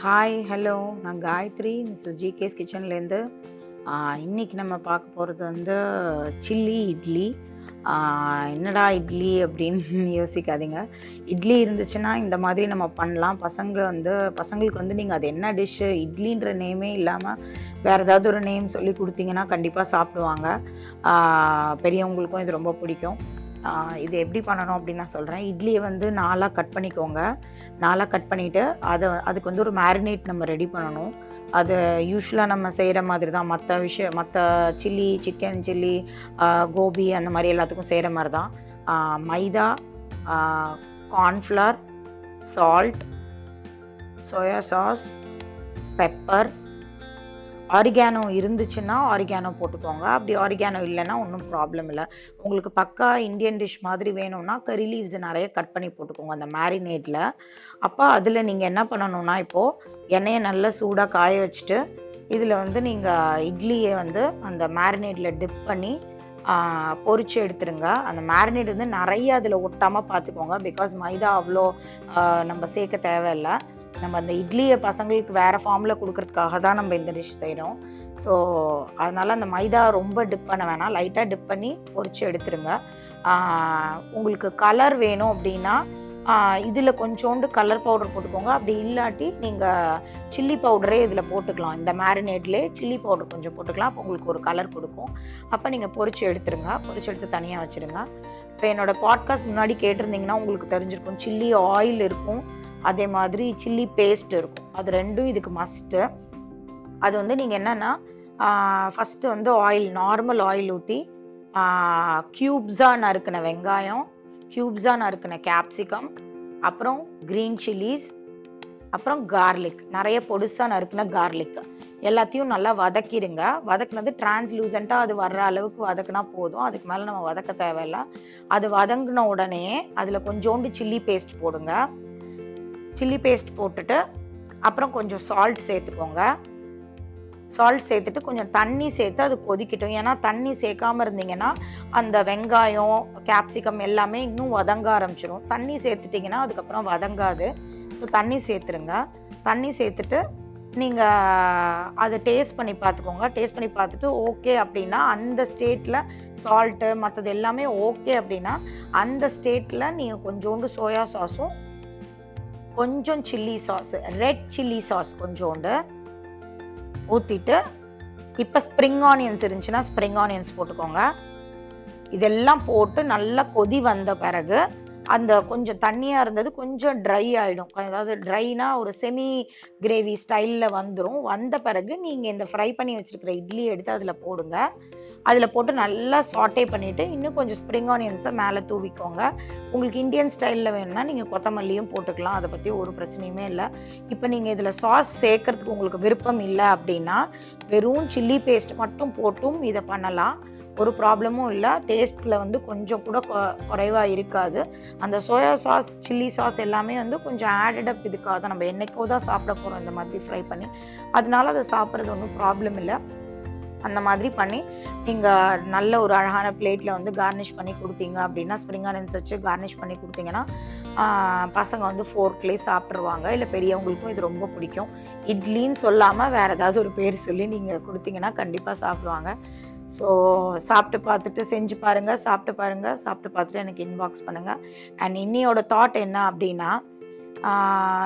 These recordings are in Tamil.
ஹாய் ஹலோ நான் காயத்ரி. மிஸ்ஸஸ் ஜிகேஸ் கிச்சன்லேருந்து இன்னைக்கு நம்ம பார்க்க போகிறது வந்து சில்லி இட்லி. என்னடா இட்லி அப்படின்னு யோசிக்காதீங்க. இட்லி இருந்துச்சுன்னா இந்த மாதிரி நம்ம பண்ணலாம். பசங்க வந்து பசங்களுக்கு வந்து நீங்கள் அது என்ன டிஷ்ஷு இட்லின்ற நேமே இல்லாமல் வேறு ஏதாவது ஒரு நேம் சொல்லி கொடுத்தீங்கன்னா கண்டிப்பாக சாப்பிடுவாங்க. பெரியவங்களுக்கும் இது ரொம்ப பிடிக்கும். இது எப்படி பண்ணணும் அப்படின்னு நான் சொல்கிறேன் இட்லியை வந்து நாலாக கட் பண்ணிக்கோங்க. நாலாக கட் பண்ணிவிட்டு அதை அதுக்கு வந்து ஒரு மேரினேட் நம்ம ரெடி பண்ணணும். அது யூஸ்வலாக நம்ம செய்கிற மாதிரி தான். மற்ற விஷயம் மற்ற சில்லி சிக்கன் சில்லி கோபி அந்த மாதிரி எல்லாத்துக்கும் செய்கிற மாதிரி தான். Maida cornflour salt soya sauce pepper oregano இருந்துச்சுன்னா ஆரிகானோ போட்டுக்கோங்க. அப்படி ஆரிகானோ இல்லைன்னா ஒன்றும் ப்ராப்ளம் இல்லை. உங்களுக்கு பக்கா இந்தியன் டிஷ் மாதிரி வேணும்னா கறி லீவ்ஸ் நிறைய கட் பண்ணி போட்டுக்கோங்க அந்த மேரினேட்டில் அப்போ அதில் நீங்கள் என்ன பண்ணணும்னா இப்போது எண்ணெயை நல்லா சூடாக காய வச்சுட்டு இதில் வந்து நீங்கள் இட்லியை வந்து அந்த மேரினேட்டில் டிப் பண்ணி பொறிச்சு எடுத்துருங்க. அந்த மேரினேட் வந்து நிறைய அதில் ஒட்டாமல் பார்த்துக்கோங்க. பிகாஸ் மைதா அவ்வளோ நம்ம சேர்க்க தேவையில்லை. நம்ம அந்த இட்லியை பசங்களுக்கு வேறு ஃபார்மில் கொடுக்கறதுக்காக தான் நம்ம இந்த டிஷ் செய்கிறோம் ஸோ அதனால் அந்த மைதா ரொம்ப டிப் பண்ண வேணாம். லைட்டாக டிப் பண்ணி பொறிச்சு எடுத்துருங்க. உங்களுக்கு கலர் வேணும் அப்படின்னா இதில் கொஞ்சோண்டு கலர் பவுடர் போட்டுக்கோங்க. அப்படி இல்லாட்டி நீங்கள் சில்லி பவுடரே இதில் போட்டுக்கலாம். இந்த மேரினேட்லேயே சில்லி பவுடர் கொஞ்சம் போட்டுக்கலாம். அப்போ உங்களுக்கு ஒரு கலர் கொடுக்கும். அப்போ நீங்கள் பொறிச்சு எடுத்துருங்க. பொறிச்சு எடுத்து தனியாக வச்சுருங்க. இப்போ என்னோடய பாட்காஸ்ட் முன்னாடி கேட்டிருந்தீங்கன்னா உங்களுக்கு தெரிஞ்சிருக்கும். சில்லி ஆயில் இருக்கும். அதே மாதிரி சில்லி பேஸ்ட் இருக்கும். அது ரெண்டும் இதுக்கு மஸ்ட்டு அது வந்து நீங்கள் என்னென்னா ஃபஸ்ட்டு வந்து ஆயில் நார்மல் ஆயில் ஊற்றி க்யூப்ஸாக நறுக்கின வெங்காயம் க்யூப்ஸாக நறுக்கின கேப்சிகம் அப்புறம் க்ரீன் சில்லிஸ் அப்புறம் கார்லிக் நிறைய பொடுசாக நறுக்கின கார்லிக் எல்லாத்தையும் நல்லா வதக்கிடுங்க வதக்குனது டிரான்ஸ்லூசண்ட்டாக அது வர்ற அளவுக்கு வதக்குனா போதும். அதுக்கு மேலே நம்ம வதக்க தேவையில்ல. அது வதங்கின உடனே அதில் கொஞ்சோண்டு சில்லி பேஸ்ட் போடுங்க. சில்லி பேஸ்ட் போட்டுட்டு அப்புறம் கொஞ்சம் சால்ட் சேர்த்துக்கோங்க. சால்ட் சேர்த்துட்டு கொஞ்சம் தண்ணி சேர்த்து அது கொதிக்கட்டும். ஏன்னா தண்ணி சேர்க்காம இருந்தீங்கன்னா அந்த வெங்காயம் கேப்சிகம் எல்லாமே இன்னும் வதங்க ஆரம்பிச்சிடும் தண்ணி சேர்த்துட்டிங்கன்னா அதுக்கப்புறம் வதங்காது. ஸோ தண்ணி சேர்த்துருங்க. தண்ணி சேர்த்துட்டு நீங்கள் அதை டேஸ்ட் பண்ணி பார்த்துக்கோங்க. டேஸ்ட் பண்ணி பார்த்துட்டு ஓகே அப்படின்னா அந்த ஸ்டேட்டில் சால்ட்டு மற்றது எல்லாமே ஓகே அப்படின்னா அந்த ஸ்டேட்டில் நீங்கள் கொஞ்சோண்டு சோயா சாஸும் கொஞ்சம் chilli sauce red chilli sauce கொஞ்சோண்டு ஊற்றிட்டு இப்போ ஸ்ப்ரிங் ஆனியன்ஸ் இருந்துச்சுன்னா ஸ்ப்ரிங் ஆனியன்ஸ் போட்டுக்கோங்க. இதெல்லாம் போட்டு நல்லா கொதி வந்த பிறகு அந்த கொஞ்சம் தண்ணியாக இருந்தது கொஞ்சம் ட்ரை ஆகிடும் அதாவது ட்ரைனா ஒரு செமி கிரேவி ஸ்டைலில் வந்துடும் வந்த பிறகு நீங்கள் இந்த ஃப்ரை பண்ணி வச்சுருக்கிற இட்லி எடுத்து அதில் போடுங்க. அதில் போட்டு நல்லா சாட்டே பண்ணிவிட்டு இன்னும் கொஞ்சம் ஸ்ப்ரிங் ஆனியன்ஸை மேலே தூவிக்கோங்க. உங்களுக்கு இந்தியன் ஸ்டைலில் வேணும்னா நீங்கள் கொத்தமல்லியும் போட்டுக்கலாம். அதை பற்றி ஒரு பிரச்சனையுமே இல்லை. இப்போ நீங்கள் இதில் சாஸ் சேர்க்கறதுக்கு உங்களுக்கு விருப்பம் இல்லை அப்படின்னா வெறும் சில்லி பேஸ்ட் மட்டும் போட்டும் இதை பண்ணலாம். ஒரு ப்ராப்ளமும் இல்லை. டேஸ்ட்டில் வந்து கொஞ்சம் கூட குறைவாக இருக்காது. அந்த சோயா சாஸ் சில்லி சாஸ் எல்லாமே வந்து கொஞ்சம் ஆடட் அப் இதுக்காக தான் நம்ம என்றைக்கோ தான் சாப்பிட போகிறோம் இந்த மாதிரி ஃப்ரை பண்ணி. அதனால அதை சாப்பிட்றது ஒன்றும் ப்ராப்ளம் இல்லை. அந்த மாதிரி பண்ணி நீங்கள் நல்ல ஒரு அழகான பிளேட்டில் வந்து கார்னிஷ் பண்ணி கொடுத்தீங்க அப்படின்னா ஸ்ப்ரிங் ஆனியன்ஸ் வச்சு கார்னிஷ் பண்ணி கொடுத்தீங்கன்னா பசங்க வந்து ஃபோர்க்லேயே சாப்பிட்ருவாங்க இல்லை பெரியவங்களுக்கும் இது ரொம்ப பிடிக்கும். இட்லின்னு சொல்லாமல் வேறு ஏதாவது ஒரு பேர் சொல்லி நீங்கள் கொடுத்தீங்கன்னா கண்டிப்பாக சாப்பிடுவாங்க. ஸோ சாப்பிட்டு பார்த்துட்டு செஞ்சு பாருங்கள் சாப்பிட்டு பாருங்கள் சாப்பிட்டு பார்த்துட்டு எனக்கு இன்பாக்ஸ் பண்ணுங்கள் அண்ட் இன்னியோட தாட் என்ன அப்படின்னா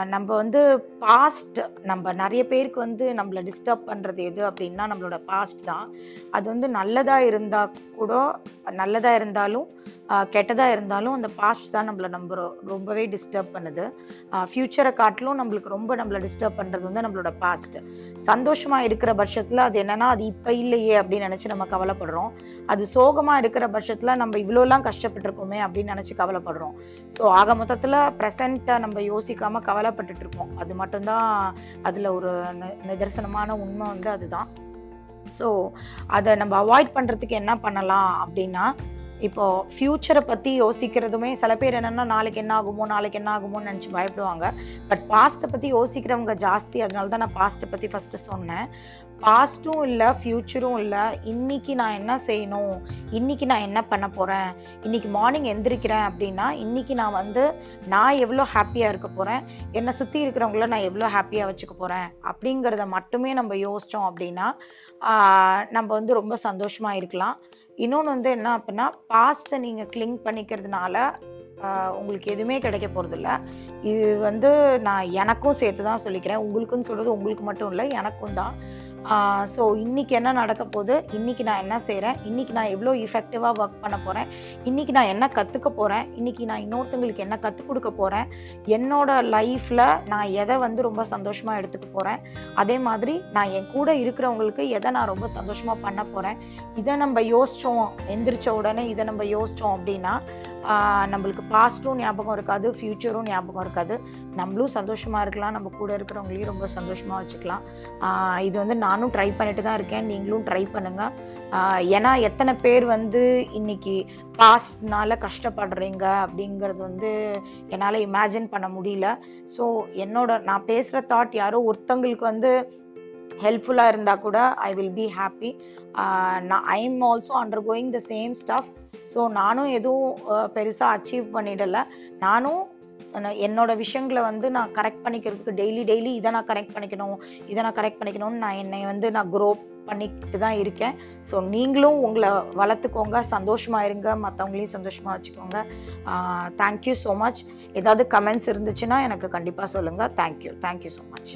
நம்ம வந்து பாஸ்ட் நம்ம நிறைய பேருக்கு வந்து நம்மளை டிஸ்டர்ப் பண்ணுறது எது அப்படின்னா நம்மளோட பாஸ்ட் தான். அது வந்து நல்லதாக இருந்தால் கூட நல்லதாக இருந்தாலும் கெட்டதாக கெட்டதா இருந்தாலும் அந்த பாஸ்ட் தான் நம்மளை நம்ம ரொம்பவே டிஸ்டர்ப் பண்ணுது. ஃப்யூச்சரை காட்டிலும் நம்மளுக்கு ரொம்ப நம்மளை டிஸ்டர்ப் பண்ணுறது வந்து நம்மளோட பாஸ்ட் சந்தோஷமா இருக்கிற பட்சத்தில் அது என்னன்னா அது இப்போ இல்லையே அப்படின்னு நினச்சி நம்ம கவலைப்படுறோம். அது சோகமா இருக்கிற பட்சத்தில் நம்ம இவ்வளோலாம் கஷ்டப்பட்டிருக்கோமே அப்படின்னு நினச்சி கவலைப்படுறோம். ஸோ ஆக மொத்தத்தில் ப்ரெசண்ட்டை நம்ம யோசிக்காம கவலைப்பட்டுட்டு இருக்கோம். அது மட்டும்தான் அதில் ஒரு நி- நிதர்சனமான உண்மை வந்து அதுதான். ஸோ அதை நம்ம அவாய்ட் பண்ணுறதுக்கு என்ன பண்ணலாம் அப்படின்னா இப்போ ஃப்யூச்சரை பற்றி யோசிக்கிறதுமே சில பேர் என்னென்னா நாளைக்கு என்ன ஆகுமோ நாளைக்கு என்ன ஆகுமோன்னு நினச்சி பயப்படுவாங்க. பட் பாஸ்ட்டை பற்றி யோசிக்கிறவங்க ஜாஸ்தி. அதனால தான் நான் பாஸ்ட்டை பற்றி ஃபஸ்ட்டு சொன்னேன். பாஸ்ட்டும் இல்லை ஃப்யூச்சரும் இல்லை. இன்னைக்கு நான் என்ன செய்யணும்? இன்னைக்கு நான் என்ன பண்ண போகிறேன் இன்னைக்கு மார்னிங் எந்திரிக்கிறேன் அப்படின்னா இன்னைக்கு நான் வந்து நான் எவ்வளோ ஹாப்பியாக இருக்க போகிறேன் என்னை சுற்றி இருக்கிறவங்கள நான் எவ்வளோ ஹாப்பியாக வச்சுக்க போகிறேன் அப்படிங்கிறத மட்டுமே நம்ம யோசித்தோம் அப்படின்னா நம்ம வந்து ரொம்ப சந்தோஷமாக இருக்கலாம். இன்னொன்று வந்து என்ன அப்படின்னா பாஸ்ட்டை நீங்கள் கிளிங் பண்ணிக்கிறதுனால உங்களுக்கு எதுவுமே கிடைக்க போகிறதில்ல இது வந்து நான் எனக்கும் சேர்த்து தான் சொல்லிக்கிறேன். உங்களுக்குன்னு சொல்கிறது உங்களுக்கு மட்டும் இல்லை எனக்கும் தான். ஸோ இன்னைக்கு என்ன நடக்க போகுது? இன்னைக்கு நான் என்ன செய்கிறேன் இன்றைக்கி நான் எவ்வளோ இஃபெக்டிவாக ஒர்க் பண்ண போகிறேன் இன்றைக்கி நான் என்ன கற்றுக்க போகிறேன் இன்றைக்கி நான் இன்னொருத்தங்களுக்கு என்ன கற்றுக் கொடுக்க போகிறேன் என்னோட லைஃப்பில் நான் எதை வந்து ரொம்ப சந்தோஷமாக எடுத்துக்க போகிறேன் அதே மாதிரி நான் என் கூட இருக்கிறவங்களுக்கு எதை நான் ரொம்ப சந்தோஷமாக பண்ண போகிறேன் இதை நம்ம யோசித்தோம் எந்திரிச்ச உடனே இதை நம்ம யோசித்தோம் அப்படின்னா நம்மளுக்கு பாஸ்ட்டும் ஞாபகம் இருக்காது ஃப்யூச்சரும் ஞாபகம் இருக்காது. நம்மளும் சந்தோஷமாக இருக்கலாம் நம்ம கூட இருக்கிறவங்களையும் ரொம்ப சந்தோஷமாக வச்சுக்கலாம். இது வந்து நானும் ட்ரை பண்ணிட்டு தான் இருக்கேன். நீங்களும் ட்ரை பண்ணுங்கள் ஏன்னா எத்தனை பேர் வந்து இன்னைக்கு பாஸ்ட்னால கஷ்டப்படுறீங்க அப்படிங்கிறது வந்து என்னால் இமேஜின் பண்ண முடியல. ஸோ என்னோட நான் பேசுகிற தாட் யாரோ ஒருத்தங்களுக்கு வந்து ஹெல்ப்ஃபுல்லாக இருந்தால் கூட ஐ வில் பி ஹாப்பி நான் I am also undergoing the same stuff so நானும் எதுவும் பெருசாக அச்சீவ் பண்ணிடலை. நானும் என்னோட விஷயங்களை வந்து நான் கரெக்ட் பண்ணிக்கிறதுக்கு டெய்லி டெய்லி இதை நான் கரெக்ட் பண்ணிக்கணும் இதை நான் கரெக்ட் பண்ணிக்கணும்னு நான் என்னை வந்து நான் குரோ பண்ணிக்கிட்டு தான் இருக்கேன். ஸோ நீங்களும் உங்களை வளர்த்துக்கோங்க சந்தோஷமாக இருங்க மற்றவங்களையும் சந்தோஷமாக வச்சுக்கோங்க. தேங்க்யூ ஸோ மச் ஏதாவது கமெண்ட்ஸ் இருந்துச்சுன்னா எனக்கு கண்டிப்பாக சொல்லுங்கள் தேங்க்யூ தேங்க்யூ ஸோ மச்